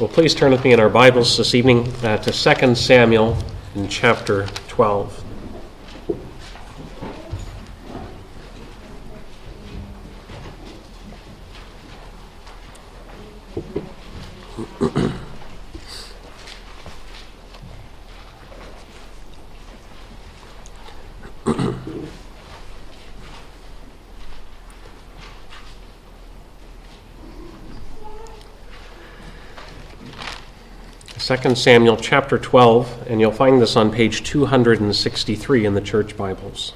Well, please turn with me in our Bibles this evening uh, to 2 Samuel in chapter 12. Second Samuel chapter 12, and you'll find this on page 263 in the church Bibles.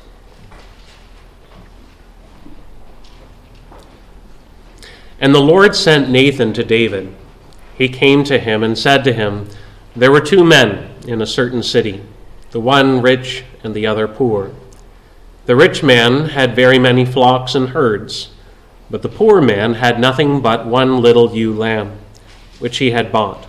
And the Lord sent Nathan to David. He came to him and said to him, There were two men in a certain city, the one rich and the other poor. The rich man had very many flocks and herds, but the poor man had nothing but one little ewe lamb, which he had bought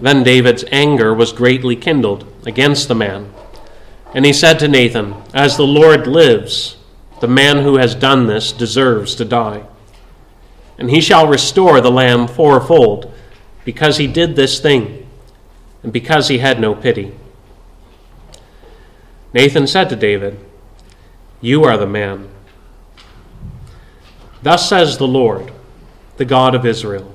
Then David's anger was greatly kindled against the man. And he said to Nathan, As the Lord lives, the man who has done this deserves to die. And he shall restore the lamb fourfold, because he did this thing, and because he had no pity. Nathan said to David, You are the man. Thus says the Lord, the God of Israel.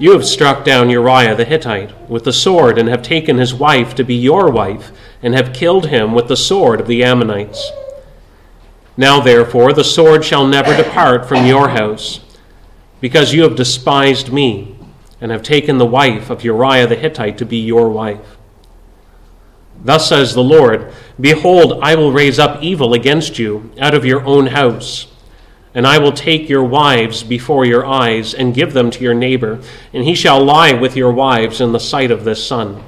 You have struck down Uriah the Hittite with the sword, and have taken his wife to be your wife, and have killed him with the sword of the Ammonites. Now, therefore, the sword shall never depart from your house, because you have despised me, and have taken the wife of Uriah the Hittite to be your wife. Thus says the Lord Behold, I will raise up evil against you out of your own house and I will take your wives before your eyes and give them to your neighbor, and he shall lie with your wives in the sight of this sun.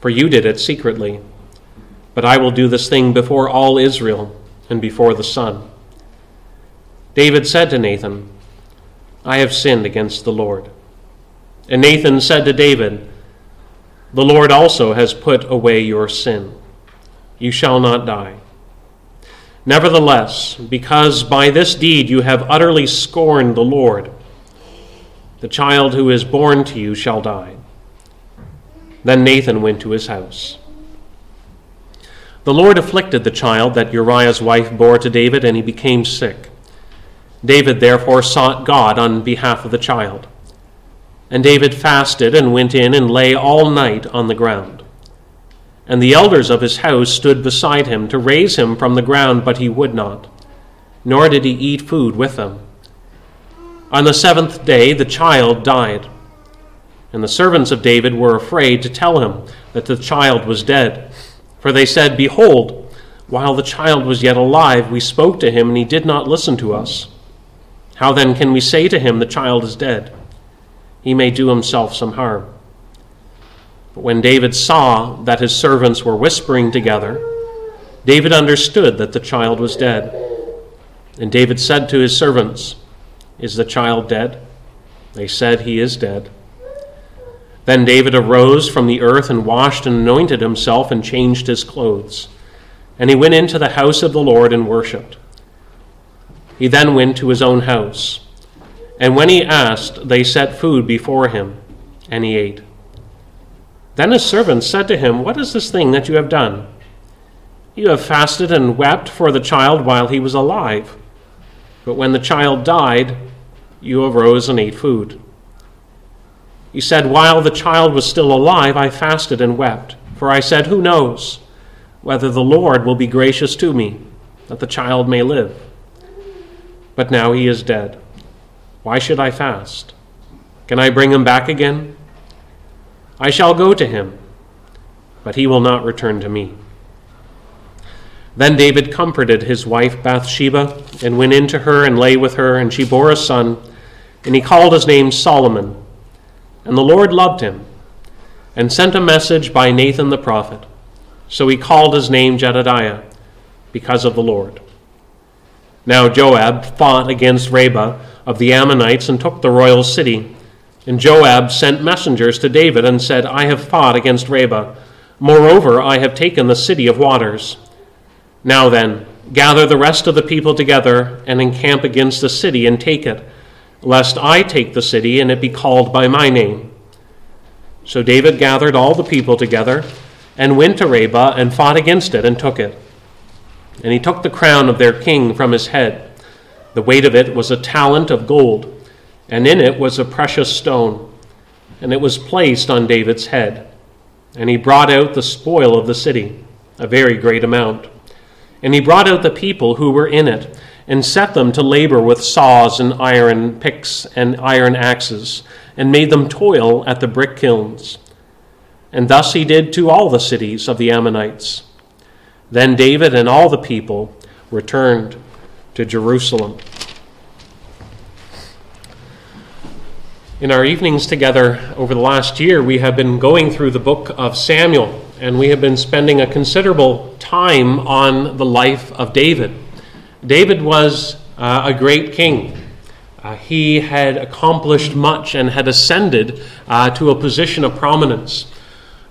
For you did it secretly, but I will do this thing before all Israel and before the sun. David said to Nathan, I have sinned against the Lord. And Nathan said to David, The Lord also has put away your sin. You shall not die. Nevertheless, because by this deed you have utterly scorned the Lord, the child who is born to you shall die. Then Nathan went to his house. The Lord afflicted the child that Uriah's wife bore to David, and he became sick. David therefore sought God on behalf of the child. And David fasted and went in and lay all night on the ground. And the elders of his house stood beside him to raise him from the ground, but he would not, nor did he eat food with them. On the seventh day the child died. And the servants of David were afraid to tell him that the child was dead. For they said, Behold, while the child was yet alive, we spoke to him, and he did not listen to us. How then can we say to him, The child is dead? He may do himself some harm. But when David saw that his servants were whispering together, David understood that the child was dead. And David said to his servants, Is the child dead? They said, He is dead. Then David arose from the earth and washed and anointed himself and changed his clothes. And he went into the house of the Lord and worshipped. He then went to his own house. And when he asked, they set food before him, and he ate. Then his servants said to him, What is this thing that you have done? You have fasted and wept for the child while he was alive. But when the child died, you arose and ate food. He said, While the child was still alive, I fasted and wept. For I said, Who knows? whether the Lord will be gracious to me, that the child may live. But now he is dead. Why should I fast? Can I bring him back again? I shall go to him, but he will not return to me. Then David comforted his wife Bathsheba, and went in to her and lay with her, and she bore a son, and he called his name Solomon. And the Lord loved him, and sent a message by Nathan the prophet. So he called his name Jedidiah, because of the Lord. Now Joab fought against Rabbah of the Ammonites and took the royal city. And Joab sent messengers to David and said, I have fought against Rabbah. Moreover, I have taken the city of waters. Now then, gather the rest of the people together and encamp against the city and take it, lest I take the city and it be called by my name. So David gathered all the people together and went to Rabbah and fought against it and took it. And he took the crown of their king from his head. The weight of it was a talent of gold, and in it was a precious stone, and it was placed on David's head. And he brought out the spoil of the city, a very great amount. And he brought out the people who were in it, and set them to labor with saws and iron picks and iron axes, and made them toil at the brick kilns. And thus he did to all the cities of the Ammonites. Then David and all the people returned to Jerusalem. In our evenings together over the last year, we have been going through the book of Samuel, and we have been spending a considerable time on the life of David. David was uh, a great king. Uh, he had accomplished much and had ascended uh, to a position of prominence.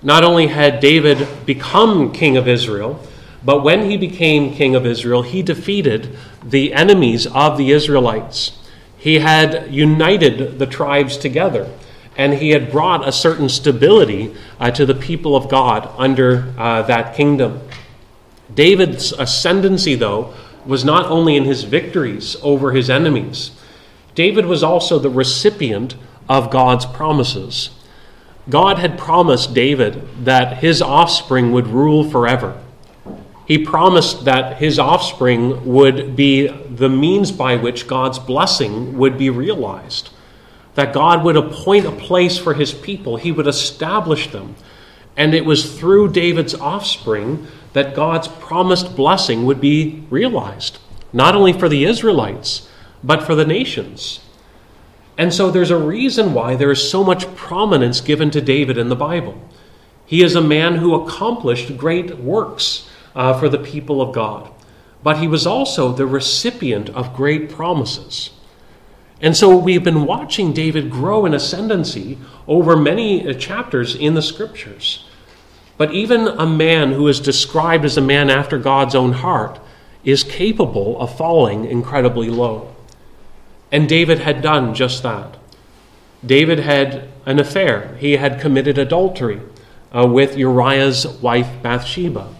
Not only had David become king of Israel, but when he became king of Israel, he defeated the enemies of the Israelites. He had united the tribes together, and he had brought a certain stability uh, to the people of God under uh, that kingdom. David's ascendancy, though, was not only in his victories over his enemies, David was also the recipient of God's promises. God had promised David that his offspring would rule forever. He promised that his offspring would be the means by which God's blessing would be realized, that God would appoint a place for his people, he would establish them. And it was through David's offspring that God's promised blessing would be realized, not only for the Israelites, but for the nations. And so there's a reason why there is so much prominence given to David in the Bible. He is a man who accomplished great works uh, for the people of God, but he was also the recipient of great promises. And so we've been watching David grow in ascendancy over many uh, chapters in the scriptures. But even a man who is described as a man after God's own heart is capable of falling incredibly low. And David had done just that. David had an affair, he had committed adultery uh, with Uriah's wife Bathsheba.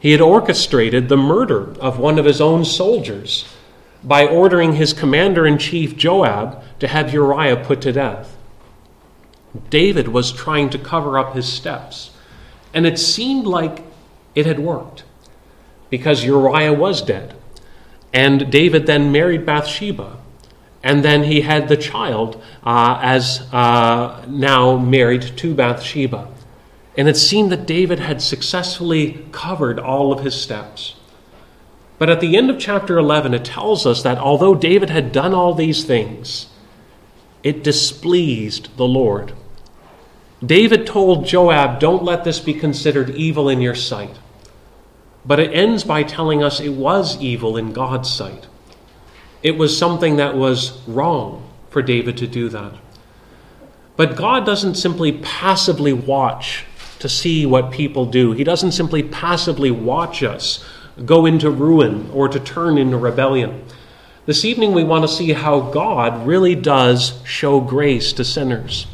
He had orchestrated the murder of one of his own soldiers by ordering his commander in chief Joab to have Uriah put to death. David was trying to cover up his steps, and it seemed like it had worked because Uriah was dead. And David then married Bathsheba, and then he had the child uh, as uh, now married to Bathsheba. And it seemed that David had successfully covered all of his steps. But at the end of chapter 11, it tells us that although David had done all these things, it displeased the Lord. David told Joab, Don't let this be considered evil in your sight. But it ends by telling us it was evil in God's sight. It was something that was wrong for David to do that. But God doesn't simply passively watch to see what people do, He doesn't simply passively watch us go into ruin or to turn into rebellion. This evening, we want to see how God really does show grace to sinners.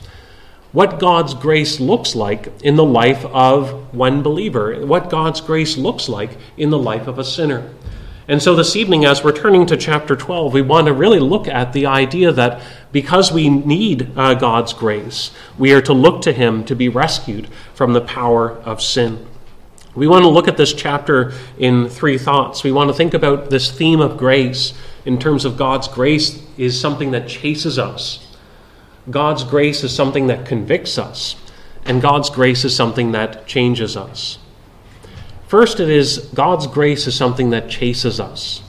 What God's grace looks like in the life of one believer, what God's grace looks like in the life of a sinner. And so this evening, as we're turning to chapter 12, we want to really look at the idea that because we need uh, God's grace, we are to look to Him to be rescued from the power of sin. We want to look at this chapter in three thoughts. We want to think about this theme of grace in terms of God's grace is something that chases us. God's grace is something that convicts us, and God's grace is something that changes us. First, it is God's grace is something that chases us.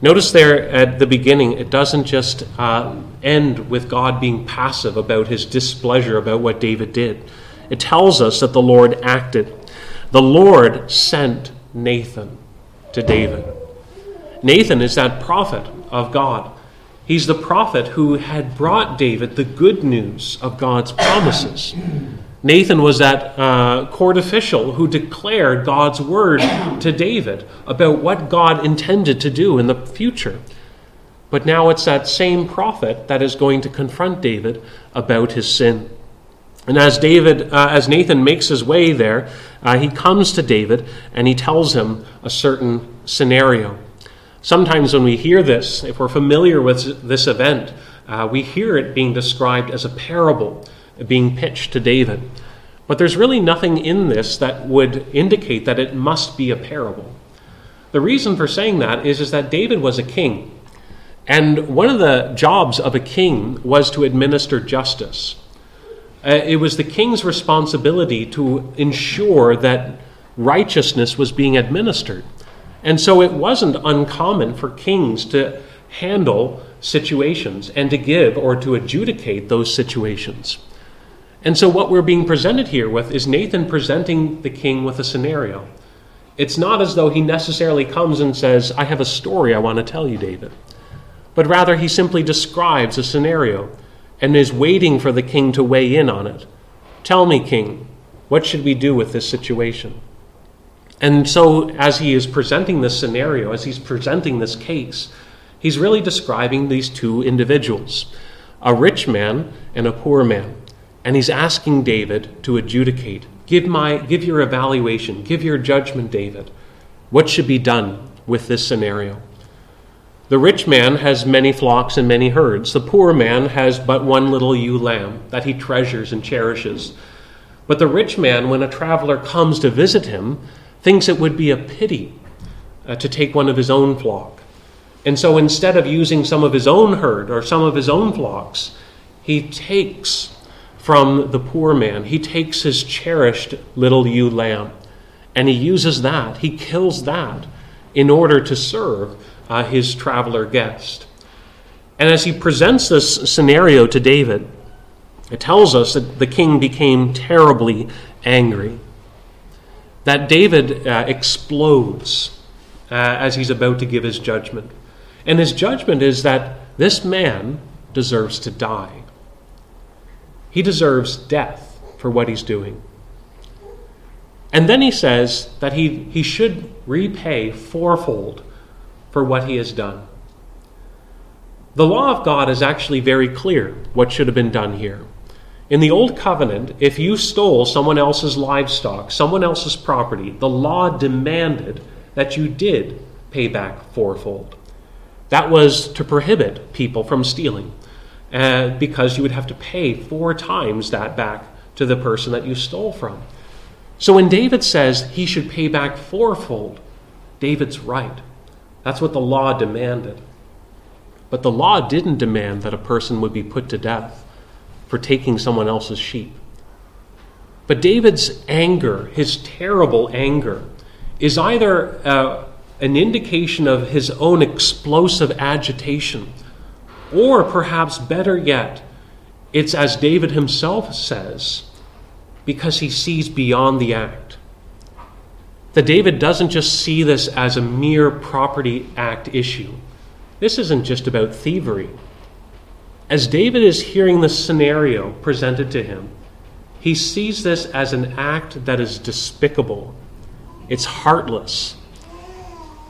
Notice there at the beginning, it doesn't just uh, end with God being passive about his displeasure about what David did. It tells us that the Lord acted. The Lord sent Nathan to David. Nathan is that prophet of God. He's the prophet who had brought David the good news of God's promises. Nathan was that uh, court official who declared God's word to David about what God intended to do in the future. But now it's that same prophet that is going to confront David about his sin. And as David, uh, as Nathan makes his way there, uh, he comes to David and he tells him a certain scenario. Sometimes when we hear this, if we're familiar with this event, uh, we hear it being described as a parable being pitched to David. But there's really nothing in this that would indicate that it must be a parable. The reason for saying that is, is that David was a king. And one of the jobs of a king was to administer justice. Uh, it was the king's responsibility to ensure that righteousness was being administered. And so it wasn't uncommon for kings to handle situations and to give or to adjudicate those situations. And so, what we're being presented here with is Nathan presenting the king with a scenario. It's not as though he necessarily comes and says, I have a story I want to tell you, David. But rather, he simply describes a scenario and is waiting for the king to weigh in on it. Tell me, king, what should we do with this situation? And so, as he is presenting this scenario, as he's presenting this case, he's really describing these two individuals a rich man and a poor man. And he's asking David to adjudicate. Give, my, give your evaluation, give your judgment, David. What should be done with this scenario? The rich man has many flocks and many herds. The poor man has but one little ewe lamb that he treasures and cherishes. But the rich man, when a traveler comes to visit him, thinks it would be a pity uh, to take one of his own flock. And so instead of using some of his own herd or some of his own flocks, he takes from the poor man, he takes his cherished little ewe lamb and he uses that, he kills that in order to serve uh, his traveler guest. And as he presents this scenario to David, it tells us that the king became terribly angry. That David uh, explodes uh, as he's about to give his judgment. And his judgment is that this man deserves to die. He deserves death for what he's doing. And then he says that he, he should repay fourfold for what he has done. The law of God is actually very clear what should have been done here. In the Old Covenant, if you stole someone else's livestock, someone else's property, the law demanded that you did pay back fourfold. That was to prohibit people from stealing, uh, because you would have to pay four times that back to the person that you stole from. So when David says he should pay back fourfold, David's right. That's what the law demanded. But the law didn't demand that a person would be put to death for taking someone else's sheep. But David's anger, his terrible anger, is either uh, an indication of his own explosive agitation, or perhaps better yet, it's as David himself says, because he sees beyond the act that David doesn't just see this as a mere property act issue. This isn't just about thievery. As David is hearing the scenario presented to him, he sees this as an act that is despicable. It's heartless.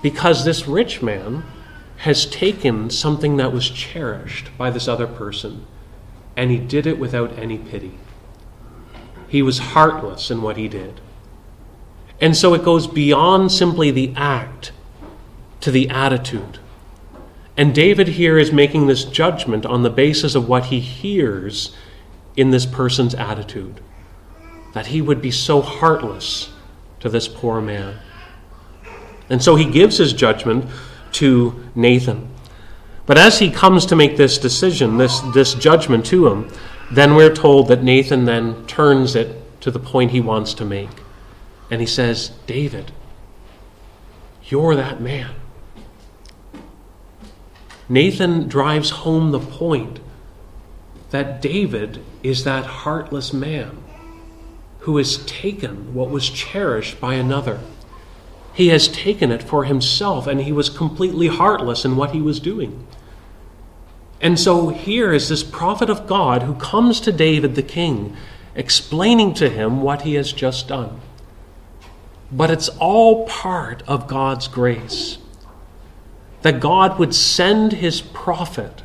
Because this rich man has taken something that was cherished by this other person, and he did it without any pity. He was heartless in what he did. And so it goes beyond simply the act to the attitude. And David here is making this judgment on the basis of what he hears in this person's attitude that he would be so heartless to this poor man. And so he gives his judgment to Nathan. But as he comes to make this decision, this, this judgment to him, then we're told that Nathan then turns it to the point he wants to make. And he says, David, you're that man. Nathan drives home the point that David is that heartless man who has taken what was cherished by another. He has taken it for himself, and he was completely heartless in what he was doing. And so here is this prophet of God who comes to David the king, explaining to him what he has just done. But it's all part of God's grace. That God would send his prophet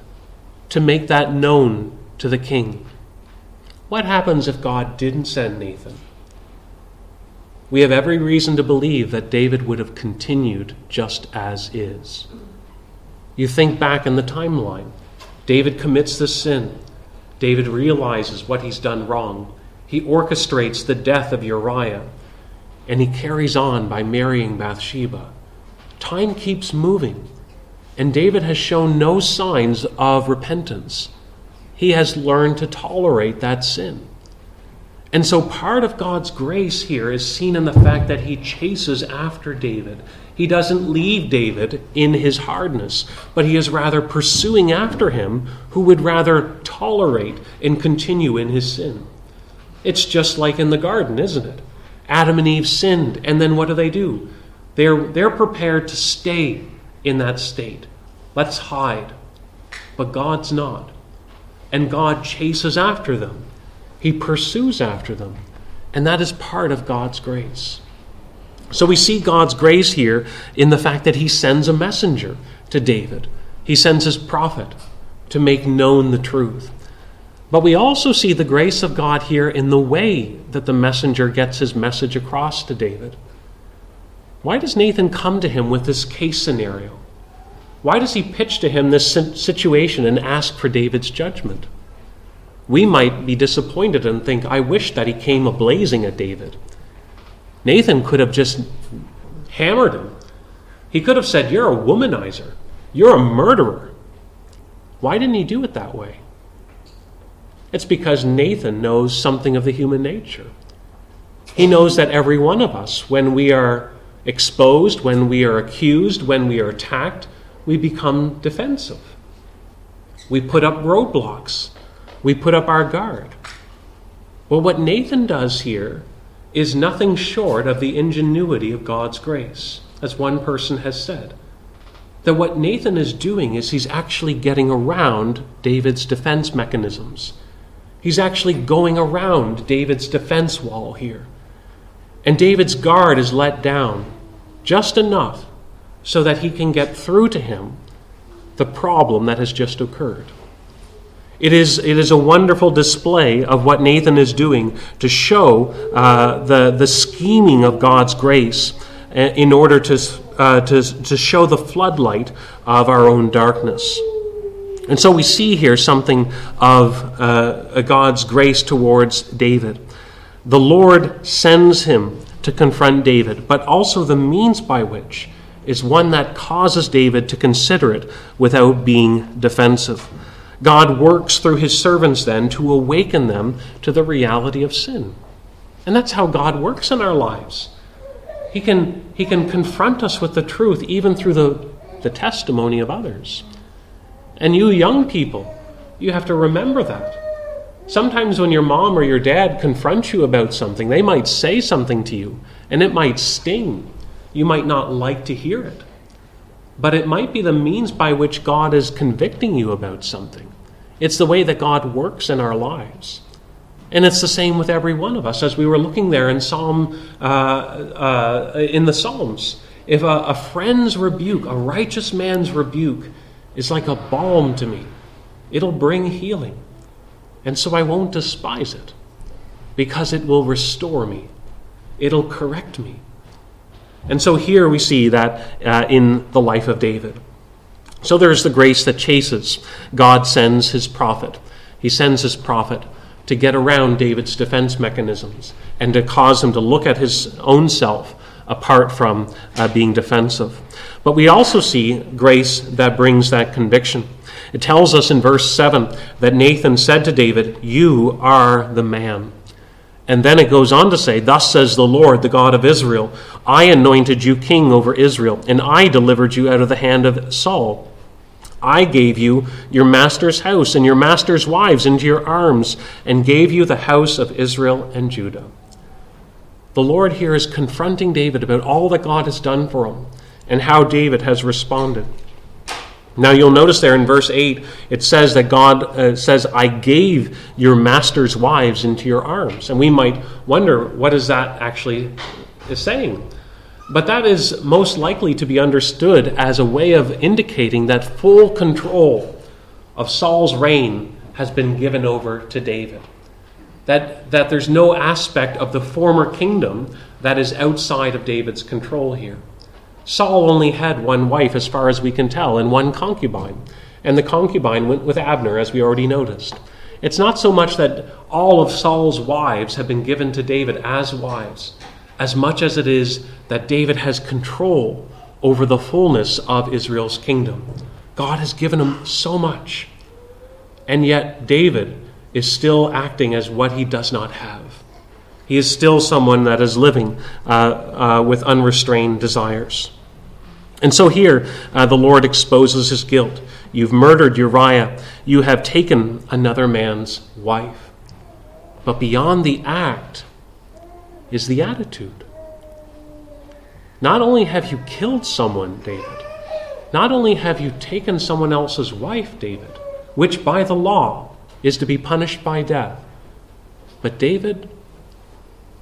to make that known to the king. What happens if God didn't send Nathan? We have every reason to believe that David would have continued just as is. You think back in the timeline. David commits the sin. David realizes what he's done wrong. He orchestrates the death of Uriah, and he carries on by marrying Bathsheba. Time keeps moving, and David has shown no signs of repentance. He has learned to tolerate that sin. And so part of God's grace here is seen in the fact that he chases after David. He doesn't leave David in his hardness, but he is rather pursuing after him who would rather tolerate and continue in his sin. It's just like in the garden, isn't it? Adam and Eve sinned, and then what do they do? They're, they're prepared to stay in that state. Let's hide. But God's not. And God chases after them. He pursues after them. And that is part of God's grace. So we see God's grace here in the fact that he sends a messenger to David. He sends his prophet to make known the truth. But we also see the grace of God here in the way that the messenger gets his message across to David. Why does Nathan come to him with this case scenario? Why does he pitch to him this situation and ask for David's judgment? We might be disappointed and think, I wish that he came a blazing at David. Nathan could have just hammered him. He could have said, You're a womanizer. You're a murderer. Why didn't he do it that way? It's because Nathan knows something of the human nature. He knows that every one of us, when we are exposed, when we are accused, when we are attacked, we become defensive. We put up roadblocks we put up our guard. Well, what Nathan does here is nothing short of the ingenuity of God's grace, as one person has said. That what Nathan is doing is he's actually getting around David's defense mechanisms. He's actually going around David's defense wall here. And David's guard is let down just enough so that he can get through to him the problem that has just occurred. It is, it is a wonderful display of what Nathan is doing to show uh, the, the scheming of God's grace uh, in order to, uh, to, to show the floodlight of our own darkness. And so we see here something of uh, God's grace towards David. The Lord sends him to confront David, but also the means by which is one that causes David to consider it without being defensive. God works through his servants then to awaken them to the reality of sin. And that's how God works in our lives. He can, he can confront us with the truth even through the, the testimony of others. And you young people, you have to remember that. Sometimes when your mom or your dad confront you about something, they might say something to you, and it might sting. You might not like to hear it. But it might be the means by which God is convicting you about something. It's the way that God works in our lives. And it's the same with every one of us, as we were looking there in Psalm, uh, uh, in the Psalms. If a, a friend's rebuke, a righteous man's rebuke, is like a balm to me, it'll bring healing. And so I won't despise it, because it will restore me, it'll correct me. And so here we see that uh, in the life of David. So there's the grace that chases. God sends his prophet. He sends his prophet to get around David's defense mechanisms and to cause him to look at his own self apart from uh, being defensive. But we also see grace that brings that conviction. It tells us in verse 7 that Nathan said to David, You are the man. And then it goes on to say, Thus says the Lord, the God of Israel, I anointed you king over Israel, and I delivered you out of the hand of Saul. I gave you your master's house and your master's wives into your arms, and gave you the house of Israel and Judah. The Lord here is confronting David about all that God has done for him and how David has responded. Now you'll notice there in verse 8, it says that God uh, says, I gave your master's wives into your arms. And we might wonder, what is that actually is saying? But that is most likely to be understood as a way of indicating that full control of Saul's reign has been given over to David. That, that there's no aspect of the former kingdom that is outside of David's control here. Saul only had one wife, as far as we can tell, and one concubine. And the concubine went with Abner, as we already noticed. It's not so much that all of Saul's wives have been given to David as wives, as much as it is that David has control over the fullness of Israel's kingdom. God has given him so much. And yet, David is still acting as what he does not have. He is still someone that is living uh, uh, with unrestrained desires. And so here, uh, the Lord exposes his guilt. You've murdered Uriah. You have taken another man's wife. But beyond the act is the attitude. Not only have you killed someone, David, not only have you taken someone else's wife, David, which by the law is to be punished by death, but David,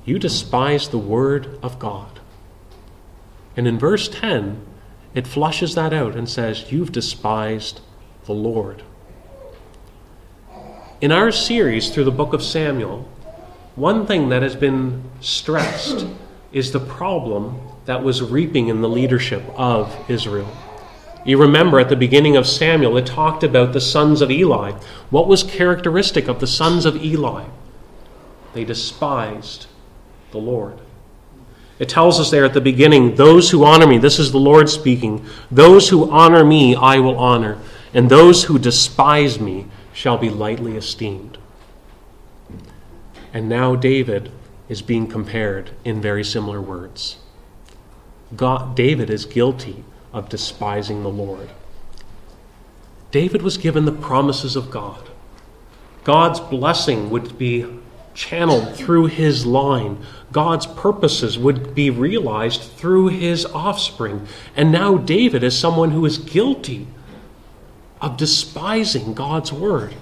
you despise the word of God. And in verse 10, it flushes that out and says, You've despised the Lord. In our series through the book of Samuel, one thing that has been stressed is the problem that was reaping in the leadership of Israel. You remember at the beginning of Samuel, it talked about the sons of Eli. What was characteristic of the sons of Eli? They despised the Lord. It tells us there at the beginning, those who honor me, this is the Lord speaking, those who honor me I will honor, and those who despise me shall be lightly esteemed. And now David is being compared in very similar words. God, David is guilty of despising the Lord. David was given the promises of God. God's blessing would be channeled through his line. God's purposes would be realized through his offspring. And now David is someone who is guilty of despising God's word.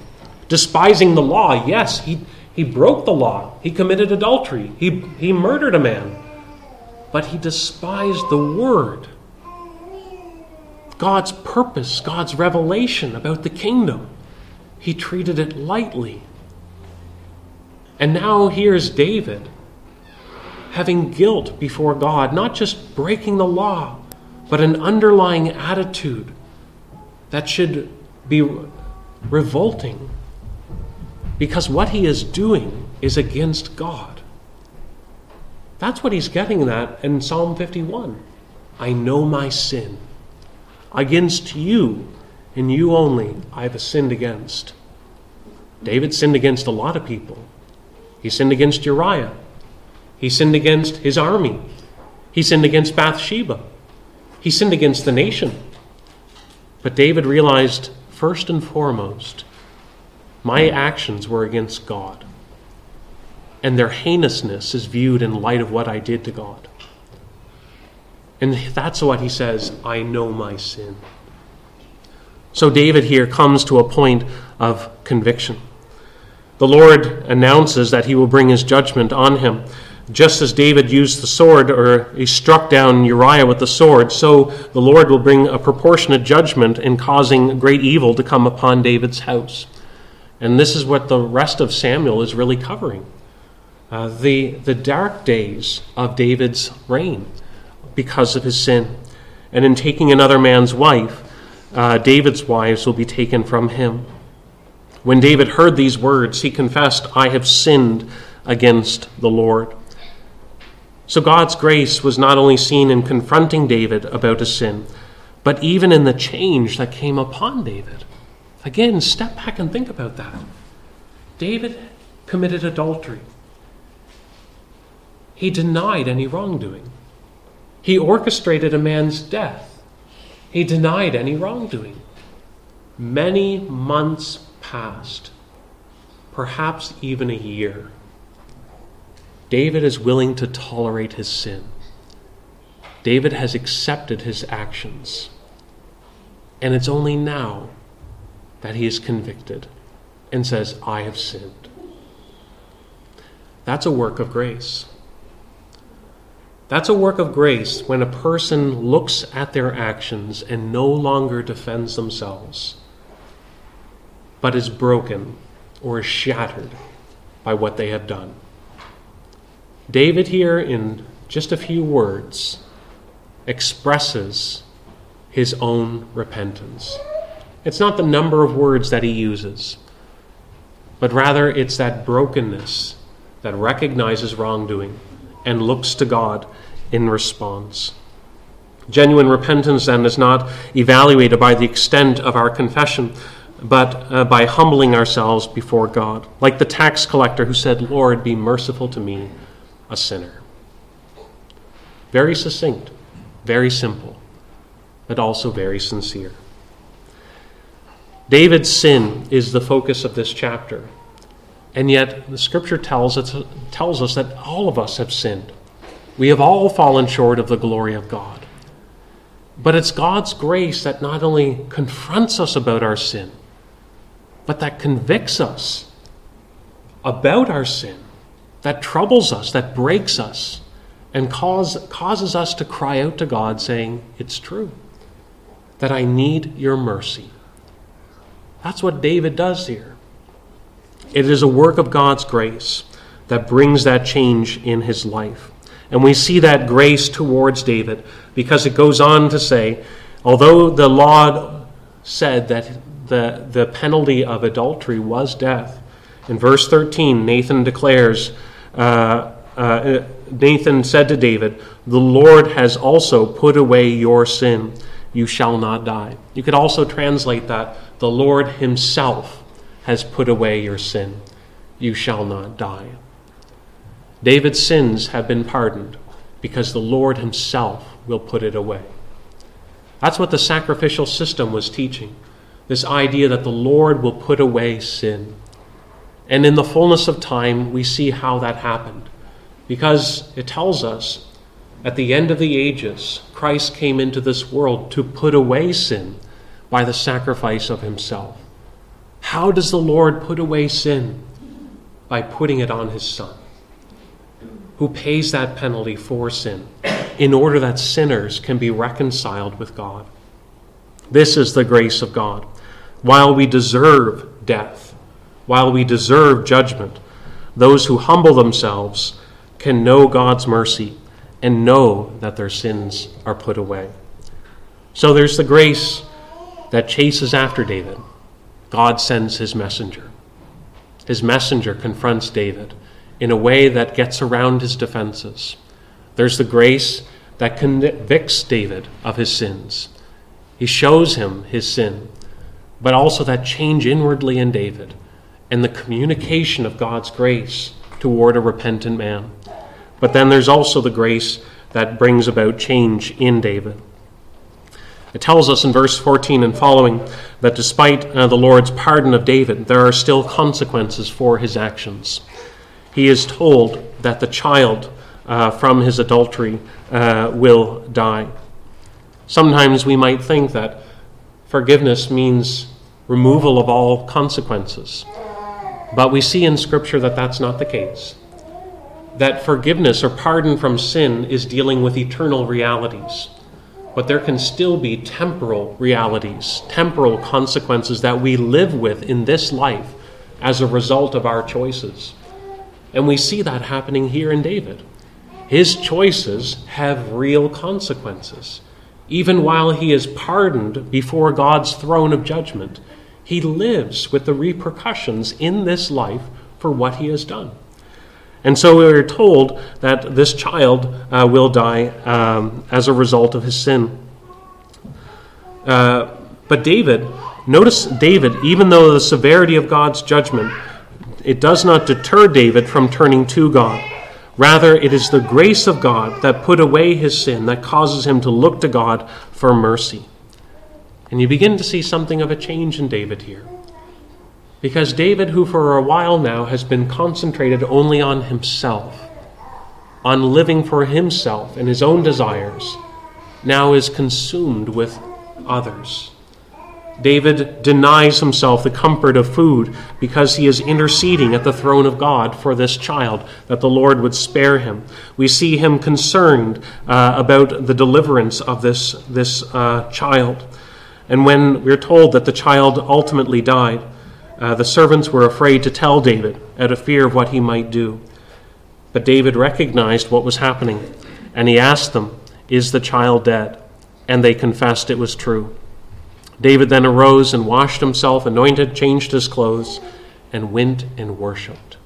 Despising the law, yes, he, he broke the law. He committed adultery. He, he murdered a man. But he despised the word. God's purpose, God's revelation about the kingdom. He treated it lightly. And now here's David having guilt before God, not just breaking the law, but an underlying attitude that should be revolting because what he is doing is against God. That's what he's getting at in Psalm 51. I know my sin. Against you, and you only, I have sinned against. David sinned against a lot of people. He sinned against Uriah. He sinned against his army. He sinned against Bathsheba. He sinned against the nation. But David realized, first and foremost, my actions were against God. And their heinousness is viewed in light of what I did to God. And that's what he says I know my sin. So David here comes to a point of conviction. The Lord announces that he will bring his judgment on him. Just as David used the sword, or he struck down Uriah with the sword, so the Lord will bring a proportionate judgment in causing great evil to come upon David's house. And this is what the rest of Samuel is really covering uh, the, the dark days of David's reign because of his sin. And in taking another man's wife, uh, David's wives will be taken from him. When David heard these words, he confessed, I have sinned against the Lord. So God's grace was not only seen in confronting David about his sin, but even in the change that came upon David. Again, step back and think about that. David committed adultery. He denied any wrongdoing. He orchestrated a man's death. He denied any wrongdoing. Many months passed, perhaps even a year. David is willing to tolerate his sin. David has accepted his actions. And it's only now that he is convicted and says, I have sinned. That's a work of grace. That's a work of grace when a person looks at their actions and no longer defends themselves, but is broken or is shattered by what they have done. David, here in just a few words, expresses his own repentance. It's not the number of words that he uses, but rather it's that brokenness that recognizes wrongdoing and looks to God in response. Genuine repentance, then, is not evaluated by the extent of our confession, but uh, by humbling ourselves before God. Like the tax collector who said, Lord, be merciful to me, a sinner. Very succinct, very simple, but also very sincere. David's sin is the focus of this chapter. And yet, the scripture tells us, tells us that all of us have sinned. We have all fallen short of the glory of God. But it's God's grace that not only confronts us about our sin, but that convicts us about our sin, that troubles us, that breaks us, and cause, causes us to cry out to God, saying, It's true, that I need your mercy. That's what David does here. It is a work of God's grace that brings that change in his life. And we see that grace towards David because it goes on to say, although the law said that the, the penalty of adultery was death, in verse 13, Nathan declares, uh, uh, Nathan said to David, The Lord has also put away your sin. You shall not die. You could also translate that, The Lord Himself has put away your sin. You shall not die. David's sins have been pardoned because the Lord Himself will put it away. That's what the sacrificial system was teaching this idea that the Lord will put away sin. And in the fullness of time, we see how that happened. Because it tells us at the end of the ages, Christ came into this world to put away sin by the sacrifice of Himself. How does the Lord put away sin? By putting it on His Son who pays that penalty for sin in order that sinners can be reconciled with God. This is the grace of God. While we deserve death, while we deserve judgment, those who humble themselves can know God's mercy and know that their sins are put away. So there's the grace that chases after David. God sends his messenger. His messenger confronts David in a way that gets around his defenses. There's the grace that convicts David of his sins. He shows him his sin, but also that change inwardly in David and the communication of God's grace toward a repentant man. But then there's also the grace that brings about change in David. It tells us in verse 14 and following that despite uh, the Lord's pardon of David, there are still consequences for his actions he is told that the child uh, from his adultery uh, will die. Sometimes we might think that forgiveness means removal of all consequences. But we see in Scripture that that's not the case. That forgiveness or pardon from sin is dealing with eternal realities. But there can still be temporal realities, temporal consequences that we live with in this life as a result of our choices. And we see that happening here in David. His choices have real consequences. Even while he is pardoned before God's throne of judgment, He lives with the repercussions in this life for what he has done. And so we are told that this child uh, will die um, as a result of his sin. Uh, but David, notice David, even though the severity of God's judgment, it does not deter David from turning to God. Rather, it is the grace of God that put away his sin that causes him to look to God for mercy. And you begin to see something of a change in David here. Because David, who for a while now has been concentrated only on himself, on living for himself and his own desires, now is consumed with others. David denies himself the comfort of food because he is interceding at the throne of God for this child, that the Lord would spare him. We see him concerned uh, about the deliverance of this, this uh, child. And when we're told that the child ultimately died, uh, the servants were afraid to tell David out of fear of what he might do. But David recognized what was happening, and he asked them, Is the child dead? And they confessed it was true. David then arose and washed himself, anointed, changed his clothes, and went and worshipped.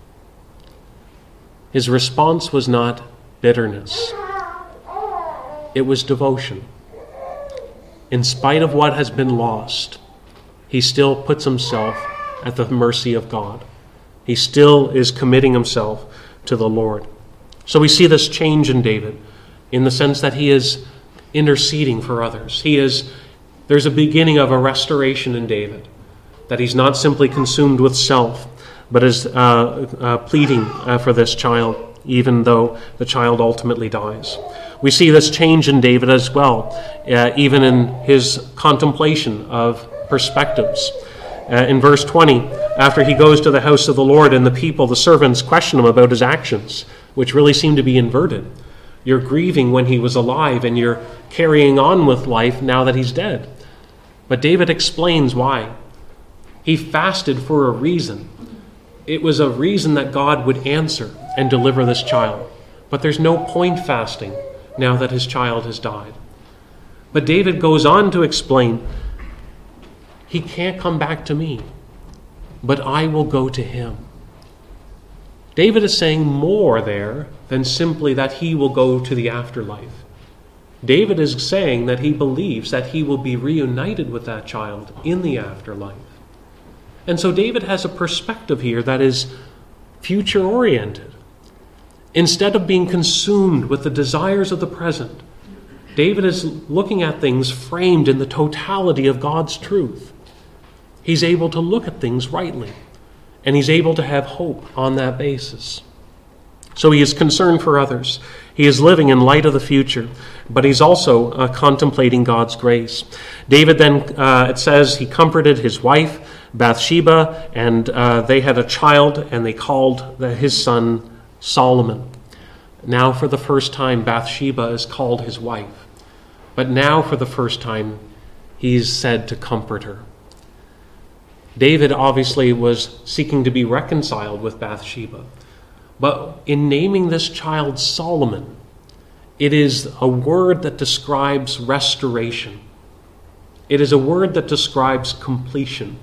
His response was not bitterness, it was devotion. In spite of what has been lost, he still puts himself at the mercy of God. He still is committing himself to the Lord. So we see this change in David in the sense that he is interceding for others. He is there's a beginning of a restoration in David that he's not simply consumed with self, but is uh, uh, pleading uh, for this child, even though the child ultimately dies. We see this change in David as well, uh, even in his contemplation of perspectives. Uh, in verse 20, after he goes to the house of the Lord and the people, the servants question him about his actions, which really seem to be inverted. You're grieving when he was alive, and you're carrying on with life now that he's dead. But David explains why. He fasted for a reason. It was a reason that God would answer and deliver this child. But there's no point fasting now that his child has died. But David goes on to explain he can't come back to me, but I will go to him. David is saying more there than simply that he will go to the afterlife. David is saying that he believes that he will be reunited with that child in the afterlife. And so David has a perspective here that is future oriented. Instead of being consumed with the desires of the present, David is looking at things framed in the totality of God's truth he's able to look at things rightly, and he's able to have hope on that basis. So he is concerned for others. He is living in light of the future, but he's also uh, contemplating God's grace. David then, uh, it says, he comforted his wife, Bathsheba, and uh, they had a child, and they called the, his son Solomon. Now, for the first time, Bathsheba is called his wife. But now, for the first time, he's said to comfort her. David obviously was seeking to be reconciled with Bathsheba. But in naming this child Solomon, it is a word that describes restoration. It is a word that describes completion.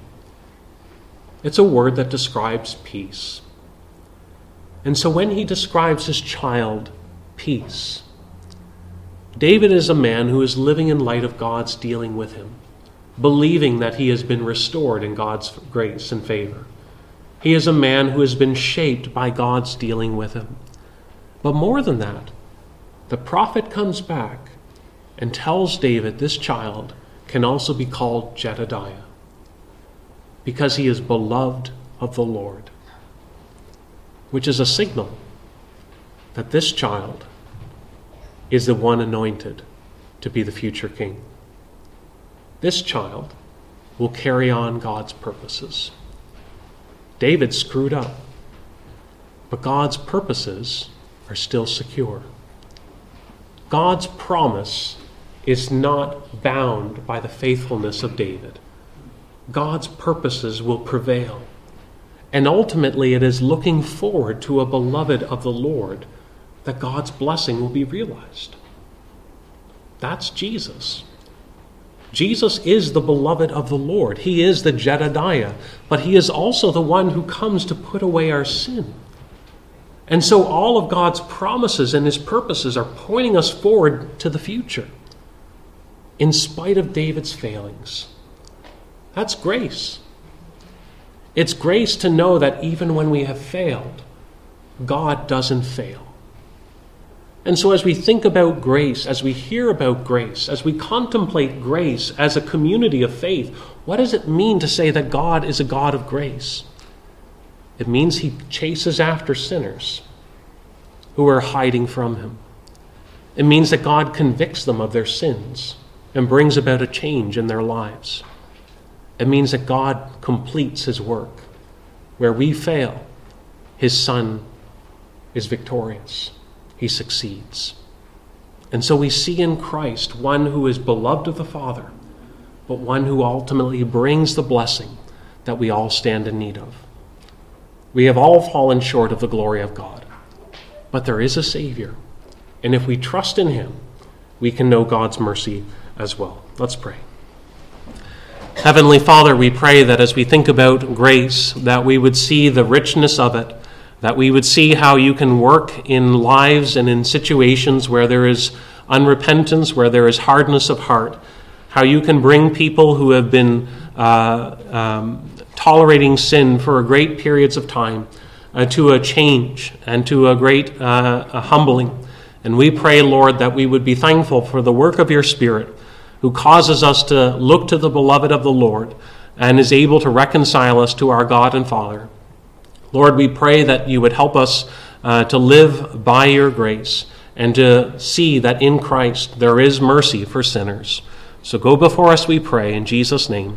It's a word that describes peace. And so when he describes his child peace, David is a man who is living in light of God's dealing with him believing that he has been restored in God's grace and favor. He is a man who has been shaped by God's dealing with him. But more than that, the prophet comes back and tells David this child can also be called Jedidiah because he is beloved of the Lord, which is a signal that this child is the one anointed to be the future king. This child will carry on God's purposes. David screwed up, but God's purposes are still secure. God's promise is not bound by the faithfulness of David. God's purposes will prevail. And ultimately, it is looking forward to a beloved of the Lord that God's blessing will be realized. That's Jesus. Jesus is the beloved of the Lord. He is the Jedidiah, but he is also the one who comes to put away our sin. And so all of God's promises and his purposes are pointing us forward to the future, in spite of David's failings. That's grace. It's grace to know that even when we have failed, God doesn't fail. And so, as we think about grace, as we hear about grace, as we contemplate grace as a community of faith, what does it mean to say that God is a God of grace? It means he chases after sinners who are hiding from him. It means that God convicts them of their sins and brings about a change in their lives. It means that God completes his work. Where we fail, his Son is victorious he succeeds. And so we see in Christ one who is beloved of the Father, but one who ultimately brings the blessing that we all stand in need of. We have all fallen short of the glory of God, but there is a Savior. And if we trust in him, we can know God's mercy as well. Let's pray. Heavenly Father, we pray that as we think about grace, that we would see the richness of it that we would see how you can work in lives and in situations where there is unrepentance, where there is hardness of heart, how you can bring people who have been uh, um, tolerating sin for great periods of time uh, to a change and to a great uh, a humbling. And we pray, Lord, that we would be thankful for the work of your Spirit who causes us to look to the beloved of the Lord and is able to reconcile us to our God and Father. Lord, we pray that you would help us uh, to live by your grace and to see that in Christ there is mercy for sinners. So go before us, we pray, in Jesus' name.